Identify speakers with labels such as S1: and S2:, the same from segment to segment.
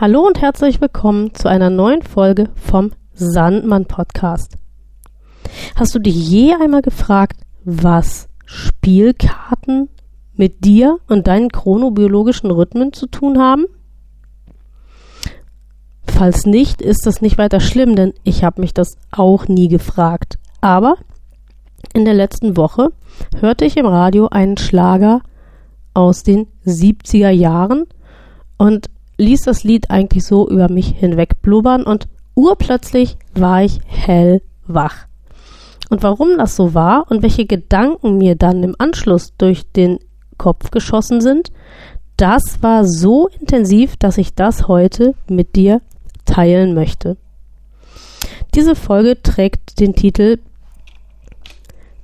S1: Hallo und herzlich willkommen zu einer neuen Folge vom Sandmann Podcast. Hast du dich je einmal gefragt, was Spielkarten mit dir und deinen chronobiologischen Rhythmen zu tun haben? Falls nicht, ist das nicht weiter schlimm, denn ich habe mich das auch nie gefragt. Aber in der letzten Woche hörte ich im Radio einen Schlager aus den 70er Jahren und ließ das Lied eigentlich so über mich hinweg blubbern und urplötzlich war ich hellwach. Und warum das so war und welche Gedanken mir dann im Anschluss durch den Kopf geschossen sind, das war so intensiv, dass ich das heute mit dir teilen möchte. Diese Folge trägt den Titel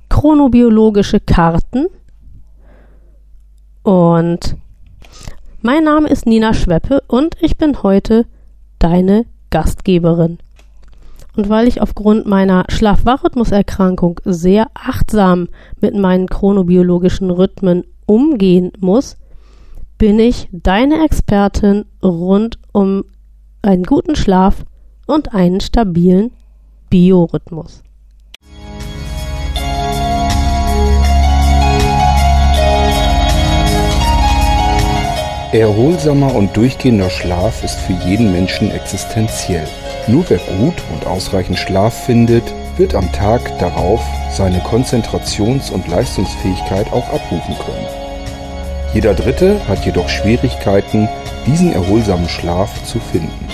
S1: Chronobiologische Karten und mein Name ist Nina Schweppe und ich bin heute deine Gastgeberin. Und weil ich aufgrund meiner Schlaf-Wach-Rhythmuserkrankung sehr achtsam mit meinen chronobiologischen Rhythmen umgehen muss, bin ich deine Expertin rund um einen guten Schlaf und einen stabilen Biorhythmus.
S2: Erholsamer und durchgehender Schlaf ist für jeden Menschen existenziell. Nur wer gut und ausreichend Schlaf findet, wird am Tag darauf seine Konzentrations- und Leistungsfähigkeit auch abrufen können. Jeder Dritte hat jedoch Schwierigkeiten, diesen erholsamen Schlaf zu finden.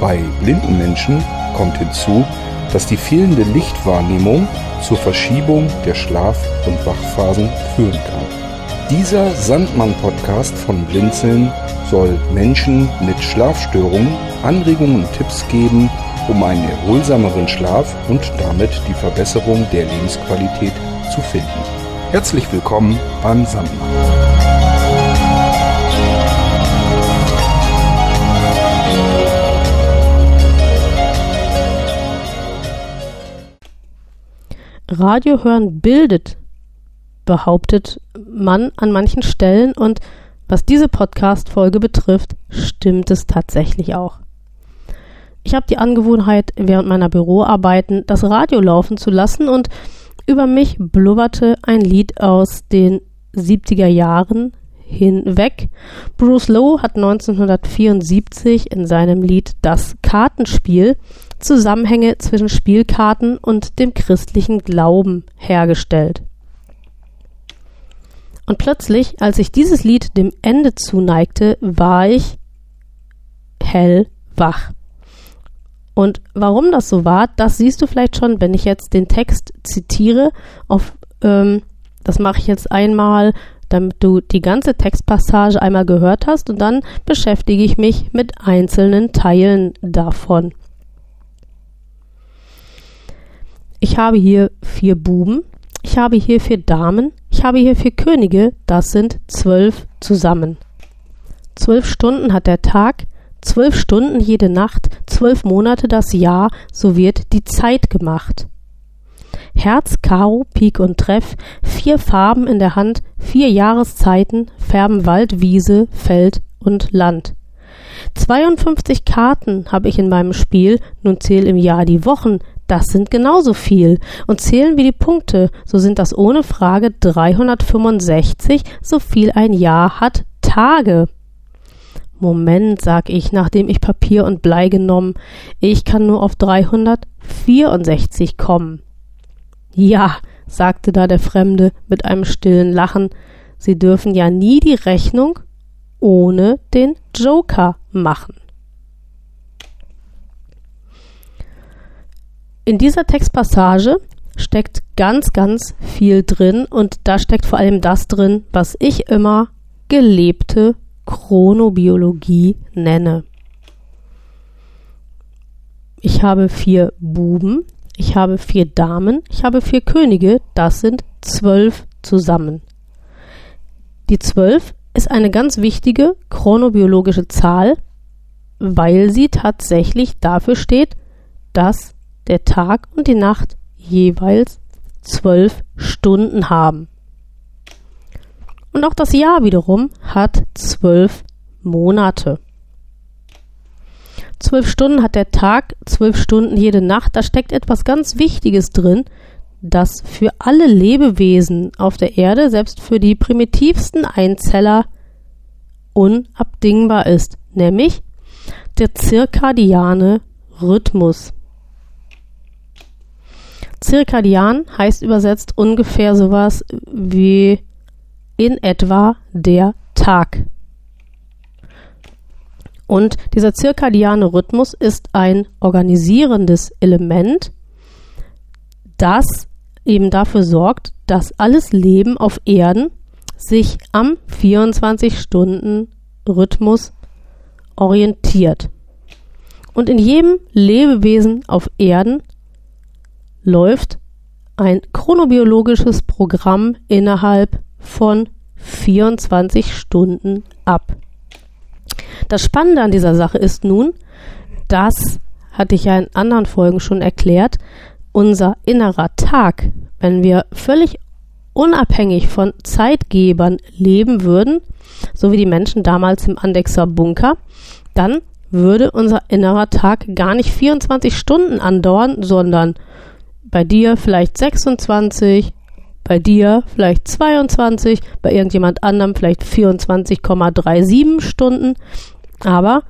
S2: Bei blinden Menschen kommt hinzu, dass die fehlende Lichtwahrnehmung zur Verschiebung der Schlaf- und Wachphasen führen kann. Dieser Sandmann-Podcast von Blinzeln soll Menschen mit Schlafstörungen Anregungen und Tipps geben, um einen erholsameren Schlaf und damit die Verbesserung der Lebensqualität zu finden. Herzlich willkommen beim Sandmann.
S1: Radio hören bildet behauptet man an manchen Stellen und was diese Podcast-Folge betrifft, stimmt es tatsächlich auch. Ich habe die Angewohnheit, während meiner Büroarbeiten das Radio laufen zu lassen und über mich blubberte ein Lied aus den 70er Jahren hinweg. Bruce Lowe hat 1974 in seinem Lied Das Kartenspiel Zusammenhänge zwischen Spielkarten und dem christlichen Glauben hergestellt. Und plötzlich, als ich dieses Lied dem Ende zuneigte, war ich hellwach. Und warum das so war, das siehst du vielleicht schon, wenn ich jetzt den Text zitiere. Auf, ähm, das mache ich jetzt einmal, damit du die ganze Textpassage einmal gehört hast und dann beschäftige ich mich mit einzelnen Teilen davon. Ich habe hier vier Buben, ich habe hier vier Damen, ich habe hier vier Könige, das sind zwölf zusammen. Zwölf Stunden hat der Tag, zwölf Stunden jede Nacht, zwölf Monate das Jahr, so wird die Zeit gemacht. Herz, Karo, Pik und Treff, vier Farben in der Hand, vier Jahreszeiten, färben Wald, Wiese, Feld und Land. 52 Karten habe ich in meinem Spiel, nun zähl im Jahr die Wochen, das sind genauso viel. Und zählen wir die Punkte, so sind das ohne Frage 365, so viel ein Jahr hat Tage. Moment, sag ich, nachdem ich Papier und Blei genommen, ich kann nur auf 364 kommen. Ja, sagte da der Fremde mit einem stillen Lachen, Sie dürfen ja nie die Rechnung ohne den Joker machen. In dieser Textpassage steckt ganz, ganz viel drin und da steckt vor allem das drin, was ich immer gelebte Chronobiologie nenne. Ich habe vier Buben, ich habe vier Damen, ich habe vier Könige, das sind zwölf zusammen. Die zwölf ist eine ganz wichtige chronobiologische Zahl, weil sie tatsächlich dafür steht, dass der Tag und die Nacht jeweils zwölf Stunden haben. Und auch das Jahr wiederum hat zwölf Monate. Zwölf Stunden hat der Tag, zwölf Stunden jede Nacht. Da steckt etwas ganz Wichtiges drin, das für alle Lebewesen auf der Erde, selbst für die primitivsten Einzeller, unabdingbar ist, nämlich der zirkadiane Rhythmus. Zirkadian heißt übersetzt ungefähr sowas wie in etwa der Tag. Und dieser zirkadiane Rhythmus ist ein organisierendes Element, das eben dafür sorgt, dass alles Leben auf Erden sich am 24-Stunden-Rhythmus orientiert. Und in jedem Lebewesen auf Erden läuft ein chronobiologisches Programm innerhalb von 24 Stunden ab. Das Spannende an dieser Sache ist nun, das hatte ich ja in anderen Folgen schon erklärt, unser innerer Tag, wenn wir völlig unabhängig von Zeitgebern leben würden, so wie die Menschen damals im Andexer Bunker, dann würde unser innerer Tag gar nicht 24 Stunden andauern, sondern bei dir vielleicht 26, bei dir vielleicht 22, bei irgendjemand anderem vielleicht 24,37 Stunden. Aber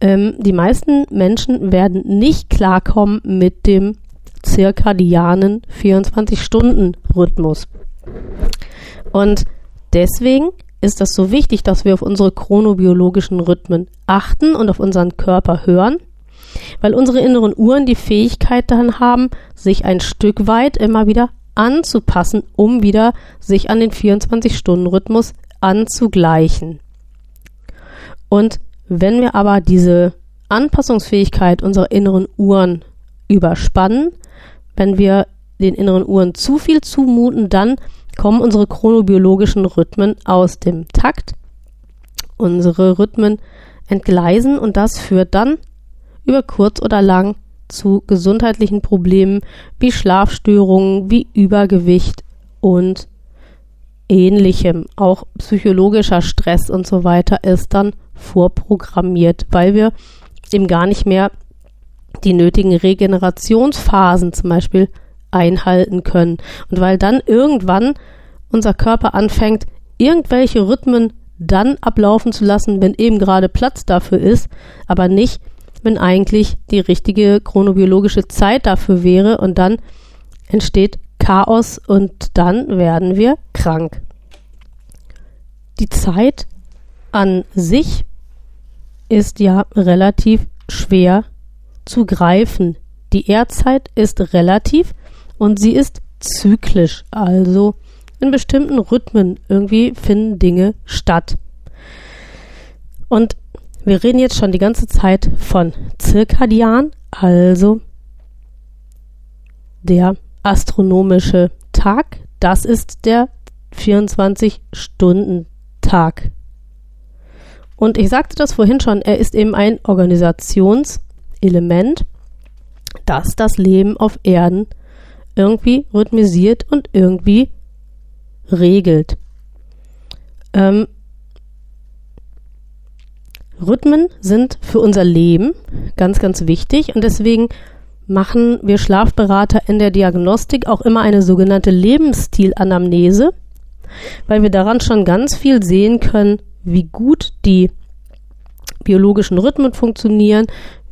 S1: ähm, die meisten Menschen werden nicht klarkommen mit dem zirkadianen 24-Stunden-Rhythmus. Und deswegen ist das so wichtig, dass wir auf unsere chronobiologischen Rhythmen achten und auf unseren Körper hören, weil unsere inneren Uhren die Fähigkeit dann haben, sich ein Stück weit immer wieder anzupassen, um wieder sich an den 24-Stunden-Rhythmus anzugleichen. Und wenn wir aber diese Anpassungsfähigkeit unserer inneren Uhren überspannen, wenn wir den inneren Uhren zu viel zumuten, dann kommen unsere chronobiologischen Rhythmen aus dem Takt. Unsere Rhythmen entgleisen und das führt dann über kurz oder lang zu gesundheitlichen Problemen wie Schlafstörungen, wie Übergewicht und ähnlichem. Auch psychologischer Stress und so weiter ist dann vorprogrammiert, weil wir eben gar nicht mehr die nötigen Regenerationsphasen zum Beispiel einhalten können. Und weil dann irgendwann unser Körper anfängt, irgendwelche Rhythmen dann ablaufen zu lassen, wenn eben gerade Platz dafür ist, aber nicht, wenn eigentlich die richtige chronobiologische Zeit dafür wäre und dann entsteht Chaos und dann werden wir krank. Die Zeit an sich ist ja relativ schwer zu greifen. Die Erdzeit ist relativ und sie ist zyklisch, also in bestimmten Rhythmen irgendwie finden Dinge statt. Und wir reden jetzt schon die ganze Zeit von Zirkadian, also der astronomische Tag. Das ist der 24-Stunden-Tag. Und ich sagte das vorhin schon, er ist eben ein Organisationselement, das das Leben auf Erden irgendwie rhythmisiert und irgendwie regelt. Ähm, Rhythmen sind für unser Leben ganz, ganz wichtig und deswegen machen wir Schlafberater in der Diagnostik auch immer eine sogenannte Lebensstilanamnese, weil wir daran schon ganz viel sehen können, wie gut die biologischen Rhythmen funktionieren,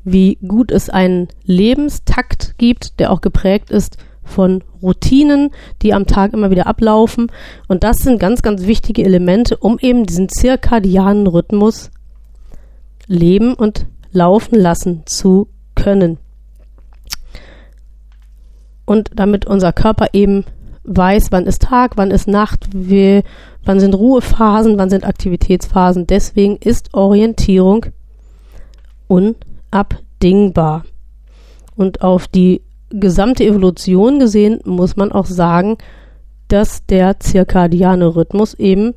S1: wie gut es einen Lebenstakt gibt, der auch geprägt ist von Routinen, die am Tag immer wieder ablaufen. Und das sind ganz, ganz wichtige Elemente, um eben diesen zirkadianen Rhythmus leben und laufen lassen zu können. Und damit unser Körper eben weiß, wann ist Tag, wann ist Nacht, wie, wann sind Ruhephasen, wann sind Aktivitätsphasen. Deswegen ist Orientierung unabdingbar. Und auf die gesamte Evolution gesehen muss man auch sagen, dass der zirkadiane Rhythmus eben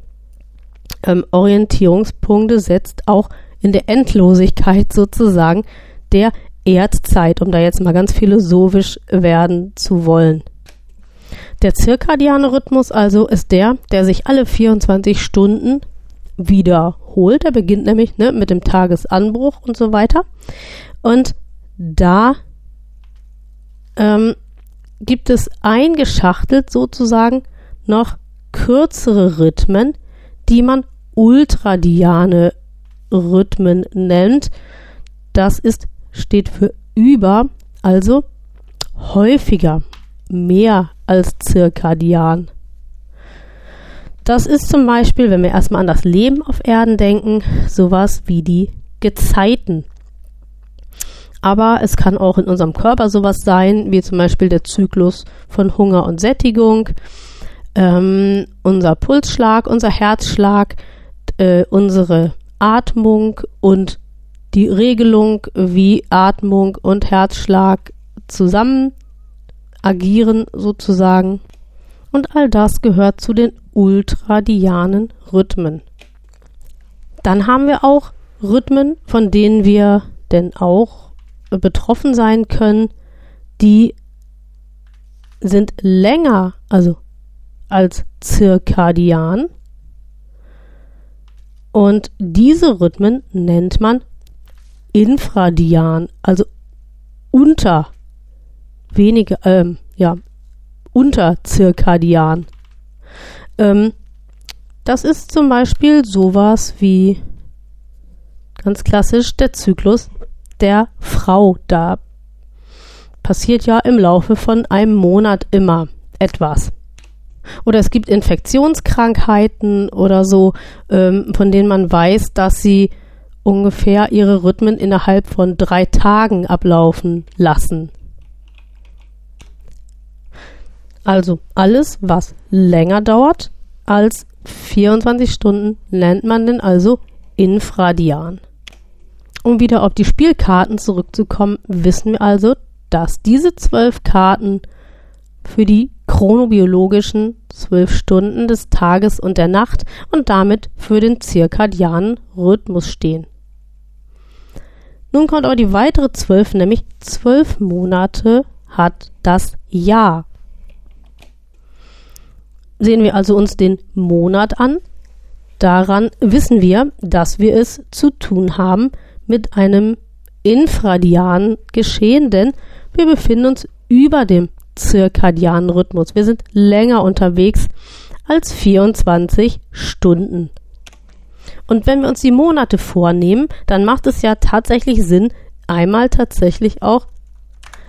S1: ähm, Orientierungspunkte setzt, auch in der Endlosigkeit sozusagen der Erdzeit, um da jetzt mal ganz philosophisch werden zu wollen. Der zirkadiane Rhythmus also ist der, der sich alle 24 Stunden wiederholt. Er beginnt nämlich ne, mit dem Tagesanbruch und so weiter. Und da ähm, gibt es eingeschachtelt sozusagen noch kürzere Rhythmen, die man ultradiane Rhythmen nennt. Das ist, steht für über, also häufiger, mehr als zirkadian. Das ist zum Beispiel, wenn wir erstmal an das Leben auf Erden denken, sowas wie die Gezeiten. Aber es kann auch in unserem Körper sowas sein, wie zum Beispiel der Zyklus von Hunger und Sättigung, ähm, unser Pulsschlag, unser Herzschlag, äh, unsere Atmung und die Regelung, wie Atmung und Herzschlag zusammen agieren sozusagen. Und all das gehört zu den ultradianen Rhythmen. Dann haben wir auch Rhythmen, von denen wir denn auch betroffen sein können, die sind länger, also als zirkadian. Und diese Rhythmen nennt man infradian, also unter wenige, ähm, ja, unter zirkadian. Ähm, das ist zum Beispiel sowas wie ganz klassisch der Zyklus der Frau. Da passiert ja im Laufe von einem Monat immer etwas. Oder es gibt Infektionskrankheiten oder so, ähm, von denen man weiß, dass sie ungefähr ihre Rhythmen innerhalb von drei Tagen ablaufen lassen. Also alles, was länger dauert als 24 Stunden, nennt man denn also infradian. Um wieder auf die Spielkarten zurückzukommen, wissen wir also, dass diese zwölf Karten für die chronobiologischen zwölf Stunden des Tages und der Nacht und damit für den zirkadianen Rhythmus stehen. Nun kommt aber die weitere zwölf, nämlich zwölf Monate hat das Jahr. Sehen wir also uns den Monat an. Daran wissen wir, dass wir es zu tun haben mit einem infradianen Geschehen, denn wir befinden uns über dem zirkadianen Rhythmus. Wir sind länger unterwegs als 24 Stunden. Und wenn wir uns die Monate vornehmen, dann macht es ja tatsächlich Sinn, einmal tatsächlich auch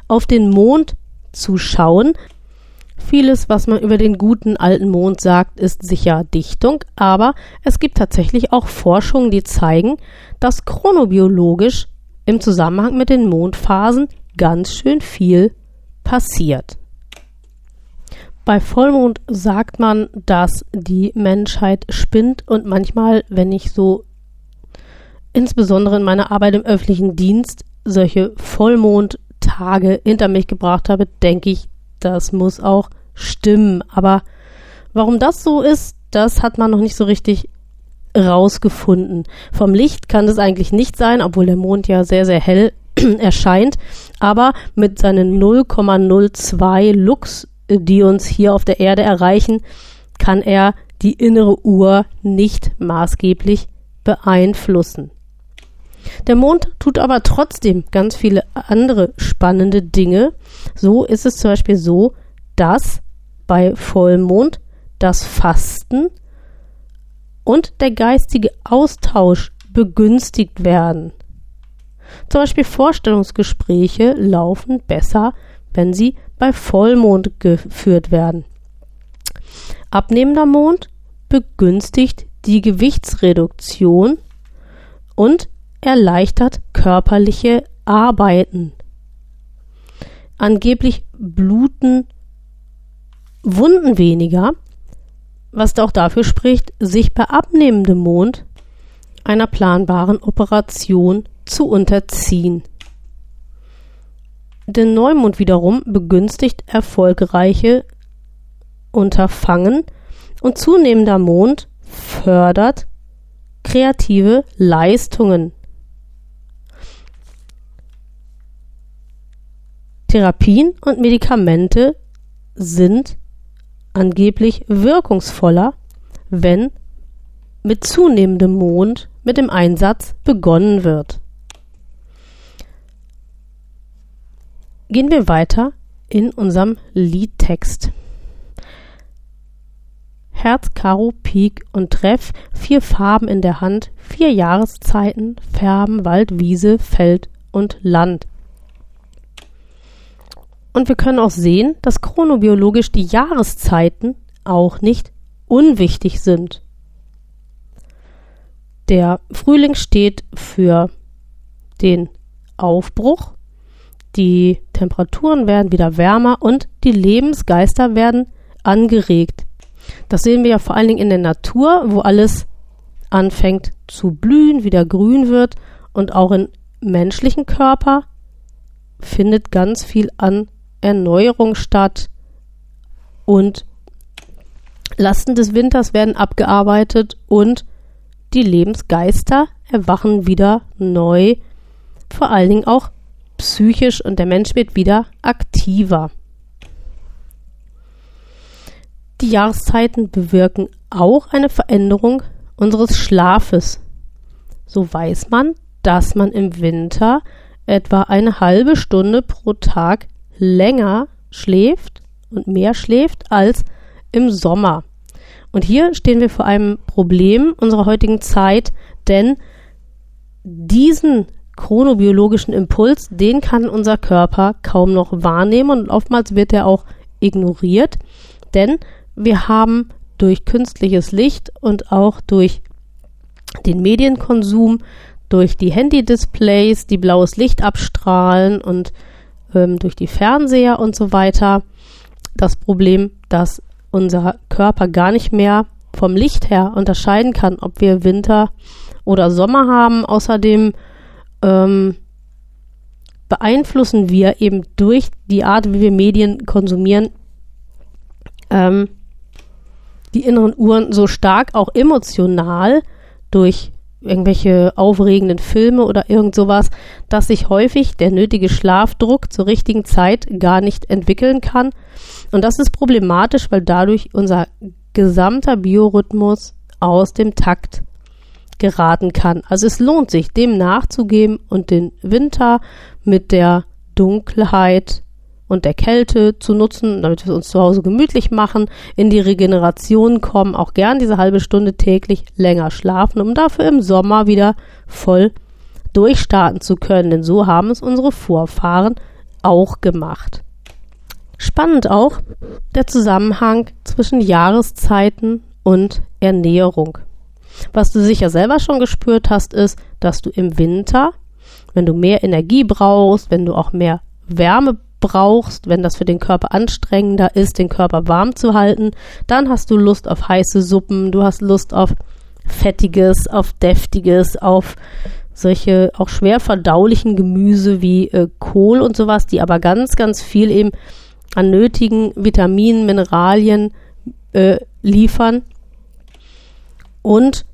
S1: auf den Mond zu schauen, Vieles, was man über den guten alten Mond sagt, ist sicher Dichtung, aber es gibt tatsächlich auch Forschungen, die zeigen, dass chronobiologisch im Zusammenhang mit den Mondphasen ganz schön viel passiert. Bei Vollmond sagt man, dass die Menschheit spinnt und manchmal, wenn ich so insbesondere in meiner Arbeit im öffentlichen Dienst solche Vollmondtage hinter mich gebracht habe, denke ich, das muss auch stimmen. Aber warum das so ist, das hat man noch nicht so richtig rausgefunden. Vom Licht kann das eigentlich nicht sein, obwohl der Mond ja sehr, sehr hell erscheint. Aber mit seinen 0,02 Lux, die uns hier auf der Erde erreichen, kann er die innere Uhr nicht maßgeblich beeinflussen. Der Mond tut aber trotzdem ganz viele andere spannende Dinge. So ist es zum Beispiel so, dass bei Vollmond das Fasten und der geistige Austausch begünstigt werden. Zum Beispiel Vorstellungsgespräche laufen besser, wenn sie bei Vollmond geführt werden. Abnehmender Mond begünstigt die Gewichtsreduktion und erleichtert körperliche Arbeiten. Angeblich bluten Wunden weniger, was auch dafür spricht, sich bei abnehmendem Mond einer planbaren Operation zu unterziehen. Der Neumond wiederum begünstigt erfolgreiche Unterfangen und zunehmender Mond fördert kreative Leistungen. Therapien und Medikamente sind angeblich wirkungsvoller, wenn mit zunehmendem Mond mit dem Einsatz begonnen wird. Gehen wir weiter in unserem Liedtext. Herz, Karo, Pik und Treff, vier Farben in der Hand, vier Jahreszeiten, Färben, Wald, Wiese, Feld und Land. Und wir können auch sehen, dass chronobiologisch die Jahreszeiten auch nicht unwichtig sind. Der Frühling steht für den Aufbruch, die Temperaturen werden wieder wärmer und die Lebensgeister werden angeregt. Das sehen wir ja vor allen Dingen in der Natur, wo alles anfängt zu blühen, wieder grün wird und auch im menschlichen Körper findet ganz viel an Erneuerung statt und Lasten des Winters werden abgearbeitet und die Lebensgeister erwachen wieder neu, vor allen Dingen auch psychisch und der Mensch wird wieder aktiver. Die Jahreszeiten bewirken auch eine Veränderung unseres Schlafes. So weiß man, dass man im Winter etwa eine halbe Stunde pro Tag länger schläft und mehr schläft als im Sommer. Und hier stehen wir vor einem Problem unserer heutigen Zeit, denn diesen chronobiologischen Impuls, den kann unser Körper kaum noch wahrnehmen und oftmals wird er auch ignoriert, denn wir haben durch künstliches Licht und auch durch den Medienkonsum, durch die Handy-Displays, die blaues Licht abstrahlen und ähm, durch die Fernseher und so weiter das Problem, dass unser Körper gar nicht mehr vom Licht her unterscheiden kann, ob wir Winter oder Sommer haben. Außerdem ähm, beeinflussen wir eben durch die Art, wie wir Medien konsumieren, ähm, die inneren Uhren so stark, auch emotional, durch irgendwelche aufregenden Filme oder irgend sowas, dass sich häufig der nötige Schlafdruck zur richtigen Zeit gar nicht entwickeln kann. Und das ist problematisch, weil dadurch unser gesamter Biorhythmus aus dem Takt geraten kann. Also es lohnt sich, dem nachzugeben und den Winter mit der Dunkelheit und der Kälte zu nutzen, damit wir uns zu Hause gemütlich machen, in die Regeneration kommen, auch gern diese halbe Stunde täglich länger schlafen, um dafür im Sommer wieder voll durchstarten zu können. Denn so haben es unsere Vorfahren auch gemacht. Spannend auch der Zusammenhang zwischen Jahreszeiten und Ernährung. Was du sicher selber schon gespürt hast, ist, dass du im Winter, wenn du mehr Energie brauchst, wenn du auch mehr Wärme brauchst, wenn das für den Körper anstrengender ist, den Körper warm zu halten, dann hast du Lust auf heiße Suppen, du hast Lust auf fettiges, auf deftiges, auf solche auch schwer verdaulichen Gemüse wie äh, Kohl und sowas, die aber ganz, ganz viel eben an nötigen Vitaminen, Mineralien äh, liefern und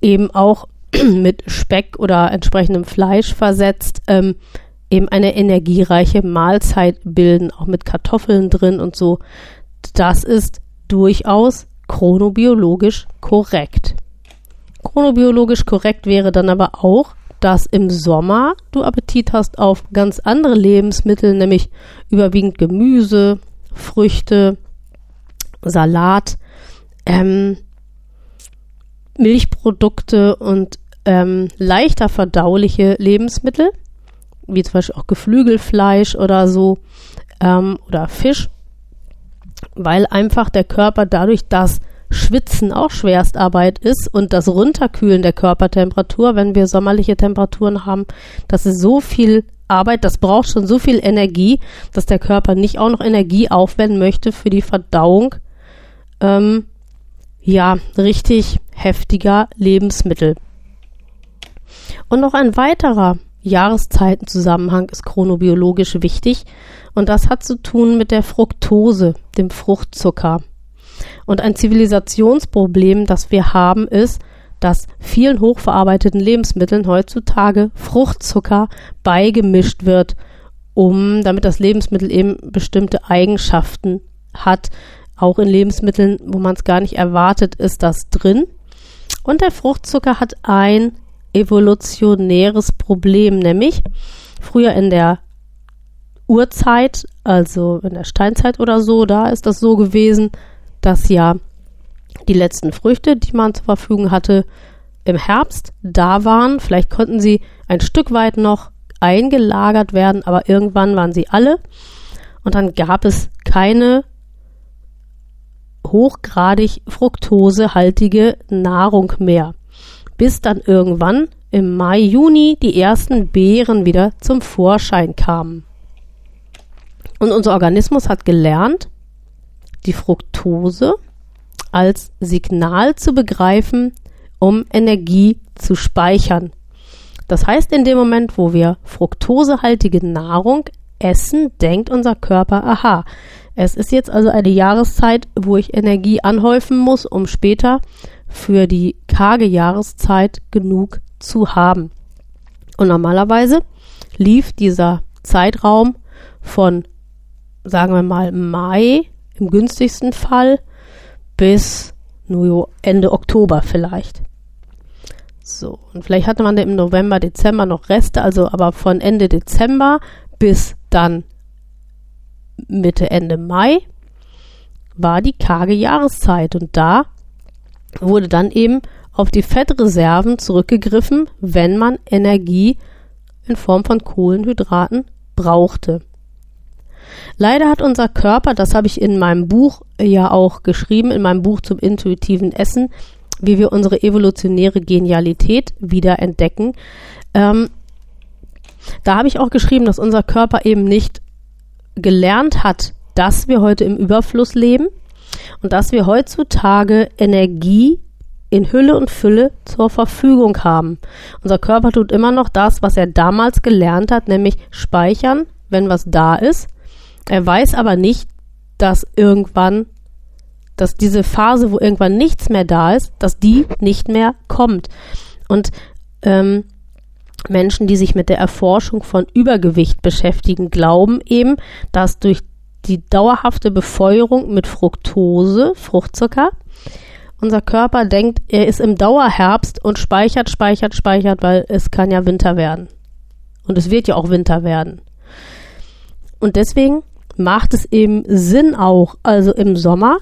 S1: eben auch mit Speck oder entsprechendem Fleisch versetzt ähm, eben eine energiereiche Mahlzeit bilden, auch mit Kartoffeln drin und so. Das ist durchaus chronobiologisch korrekt. Chronobiologisch korrekt wäre dann aber auch, dass im Sommer du Appetit hast auf ganz andere Lebensmittel, nämlich überwiegend Gemüse, Früchte, Salat, ähm, Milchprodukte und ähm, leichter verdauliche Lebensmittel wie zum Beispiel auch Geflügelfleisch oder so ähm, oder Fisch, weil einfach der Körper dadurch, dass Schwitzen auch Schwerstarbeit ist und das Runterkühlen der Körpertemperatur, wenn wir sommerliche Temperaturen haben, das ist so viel Arbeit, das braucht schon so viel Energie, dass der Körper nicht auch noch Energie aufwenden möchte für die Verdauung. Ähm, ja, richtig heftiger Lebensmittel. Und noch ein weiterer Jahreszeitenzusammenhang ist chronobiologisch wichtig und das hat zu tun mit der Fructose, dem Fruchtzucker. Und ein Zivilisationsproblem, das wir haben, ist, dass vielen hochverarbeiteten Lebensmitteln heutzutage Fruchtzucker beigemischt wird, um damit das Lebensmittel eben bestimmte Eigenschaften hat. Auch in Lebensmitteln, wo man es gar nicht erwartet, ist das drin. Und der Fruchtzucker hat ein evolutionäres Problem, nämlich früher in der Urzeit, also in der Steinzeit oder so, da ist das so gewesen, dass ja die letzten Früchte, die man zur Verfügung hatte, im Herbst da waren. Vielleicht konnten sie ein Stück weit noch eingelagert werden, aber irgendwann waren sie alle. Und dann gab es keine hochgradig fruktosehaltige Nahrung mehr. Bis dann irgendwann im Mai, Juni die ersten Beeren wieder zum Vorschein kamen. Und unser Organismus hat gelernt, die Fructose als Signal zu begreifen, um Energie zu speichern. Das heißt, in dem Moment, wo wir fruktosehaltige Nahrung essen, denkt unser Körper, aha, es ist jetzt also eine Jahreszeit, wo ich Energie anhäufen muss, um später für die karge Jahreszeit genug zu haben. Und normalerweise lief dieser Zeitraum von, sagen wir mal, Mai im günstigsten Fall bis Ende Oktober vielleicht. So, und vielleicht hatte man im November, Dezember noch Reste, also aber von Ende Dezember bis dann Mitte, Ende Mai war die karge Jahreszeit und da wurde dann eben auf die Fettreserven zurückgegriffen, wenn man Energie in Form von Kohlenhydraten brauchte. Leider hat unser Körper, das habe ich in meinem Buch ja auch geschrieben, in meinem Buch zum intuitiven Essen, wie wir unsere evolutionäre Genialität wieder entdecken. Ähm, da habe ich auch geschrieben, dass unser Körper eben nicht gelernt hat, dass wir heute im Überfluss leben und dass wir heutzutage Energie in Hülle und Fülle zur Verfügung haben. Unser Körper tut immer noch das, was er damals gelernt hat, nämlich speichern, wenn was da ist. Er weiß aber nicht, dass irgendwann, dass diese Phase, wo irgendwann nichts mehr da ist, dass die nicht mehr kommt. Und ähm, Menschen, die sich mit der Erforschung von Übergewicht beschäftigen, glauben eben, dass durch die dauerhafte Befeuerung mit Fructose, Fruchtzucker, unser Körper denkt, er ist im Dauerherbst und speichert, speichert, speichert, weil es kann ja Winter werden. Und es wird ja auch Winter werden. Und deswegen macht es eben Sinn auch, also im Sommer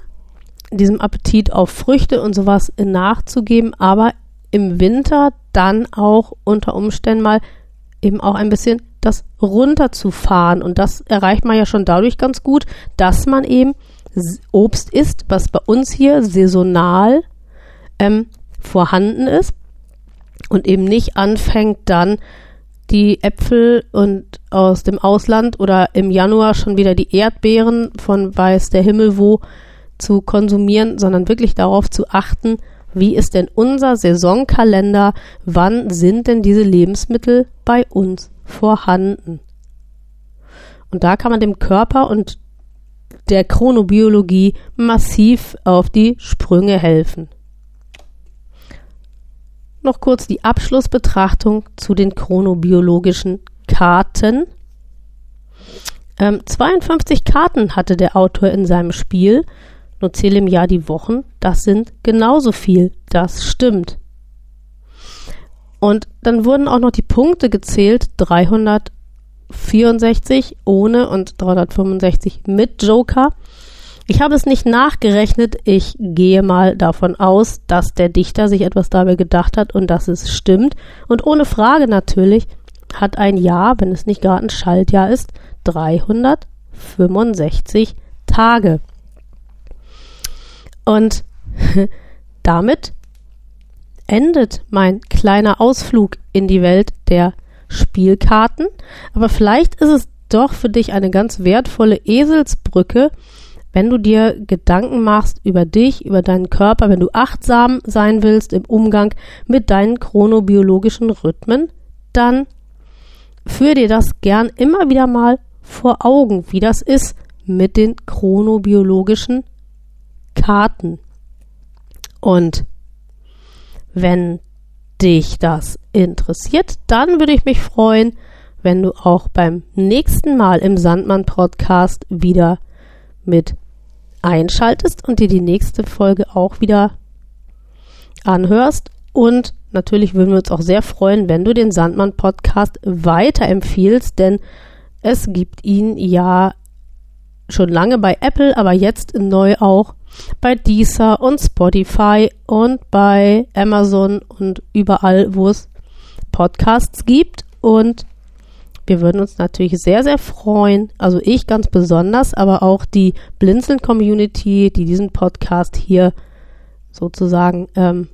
S1: diesem Appetit auf Früchte und sowas nachzugeben, aber im Winter dann auch unter Umständen mal eben auch ein bisschen das runterzufahren. Und das erreicht man ja schon dadurch ganz gut, dass man eben Obst isst, was bei uns hier saisonal ähm, vorhanden ist und eben nicht anfängt dann die Äpfel und aus dem Ausland oder im Januar schon wieder die Erdbeeren von weiß der Himmel wo zu konsumieren, sondern wirklich darauf zu achten, wie ist denn unser Saisonkalender? Wann sind denn diese Lebensmittel bei uns vorhanden? Und da kann man dem Körper und der Chronobiologie massiv auf die Sprünge helfen. Noch kurz die Abschlussbetrachtung zu den chronobiologischen Karten. Ähm, 52 Karten hatte der Autor in seinem Spiel nur zähle im Jahr die Wochen, das sind genauso viel. Das stimmt. Und dann wurden auch noch die Punkte gezählt, 364 ohne und 365 mit Joker. Ich habe es nicht nachgerechnet. Ich gehe mal davon aus, dass der Dichter sich etwas dabei gedacht hat und dass es stimmt. Und ohne Frage natürlich hat ein Jahr, wenn es nicht gerade ein Schaltjahr ist, 365 Tage. Und damit endet mein kleiner Ausflug in die Welt der Spielkarten. Aber vielleicht ist es doch für dich eine ganz wertvolle Eselsbrücke, wenn du dir Gedanken machst über dich, über deinen Körper, wenn du achtsam sein willst im Umgang mit deinen chronobiologischen Rhythmen, dann führ dir das gern immer wieder mal vor Augen, wie das ist mit den chronobiologischen Karten. Und wenn dich das interessiert, dann würde ich mich freuen, wenn du auch beim nächsten Mal im Sandmann Podcast wieder mit einschaltest und dir die nächste Folge auch wieder anhörst. Und natürlich würden wir uns auch sehr freuen, wenn du den Sandmann Podcast weiterempfiehlst, denn es gibt ihn ja schon lange bei Apple, aber jetzt neu auch bei Deezer und Spotify und bei Amazon und überall, wo es Podcasts gibt. Und wir würden uns natürlich sehr, sehr freuen, also ich ganz besonders, aber auch die Blinzeln-Community, die diesen Podcast hier sozusagen ähm,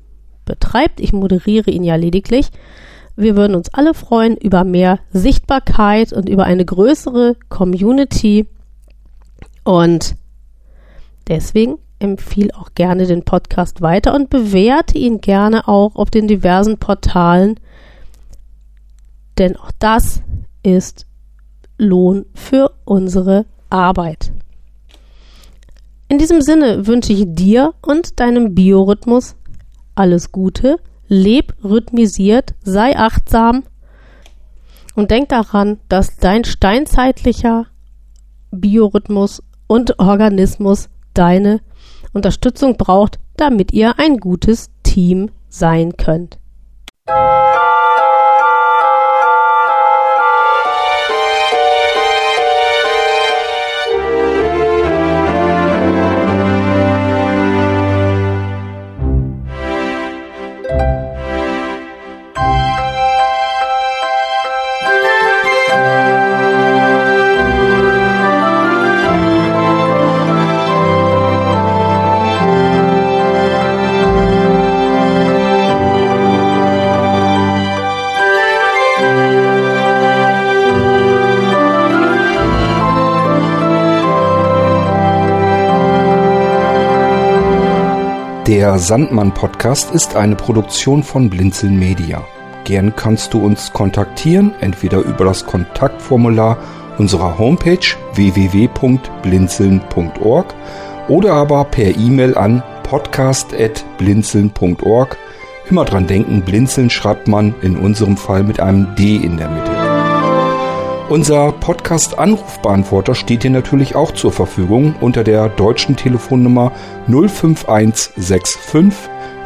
S1: betreibt. Ich moderiere ihn ja lediglich. Wir würden uns alle freuen über mehr Sichtbarkeit und über eine größere Community. Und deswegen empfehle auch gerne den Podcast weiter und bewerte ihn gerne auch auf den diversen Portalen, denn auch das ist Lohn für unsere Arbeit. In diesem Sinne wünsche ich dir und deinem Biorhythmus alles Gute, leb rhythmisiert, sei achtsam und denk daran, dass dein steinzeitlicher Biorhythmus und Organismus deine Unterstützung braucht, damit ihr ein gutes Team sein könnt.
S2: Der Sandmann Podcast ist eine Produktion von Blinzeln Media. Gern kannst du uns kontaktieren, entweder über das Kontaktformular unserer Homepage www.blinzeln.org oder aber per E-Mail an podcast.blinzeln.org. Immer dran denken, Blinzeln schreibt man in unserem Fall mit einem D in der Mitte. Unser Podcast-Anrufbeantworter steht dir natürlich auch zur Verfügung unter der deutschen Telefonnummer 05165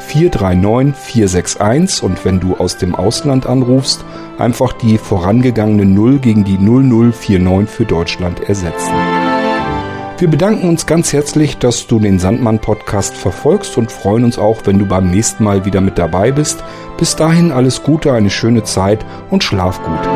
S2: 439 461 und wenn du aus dem Ausland anrufst, einfach die vorangegangene 0 gegen die 0049 für Deutschland ersetzen. Wir bedanken uns ganz herzlich, dass du den Sandmann Podcast verfolgst und freuen uns auch, wenn du beim nächsten Mal wieder mit dabei bist. Bis dahin alles Gute, eine schöne Zeit und schlaf gut.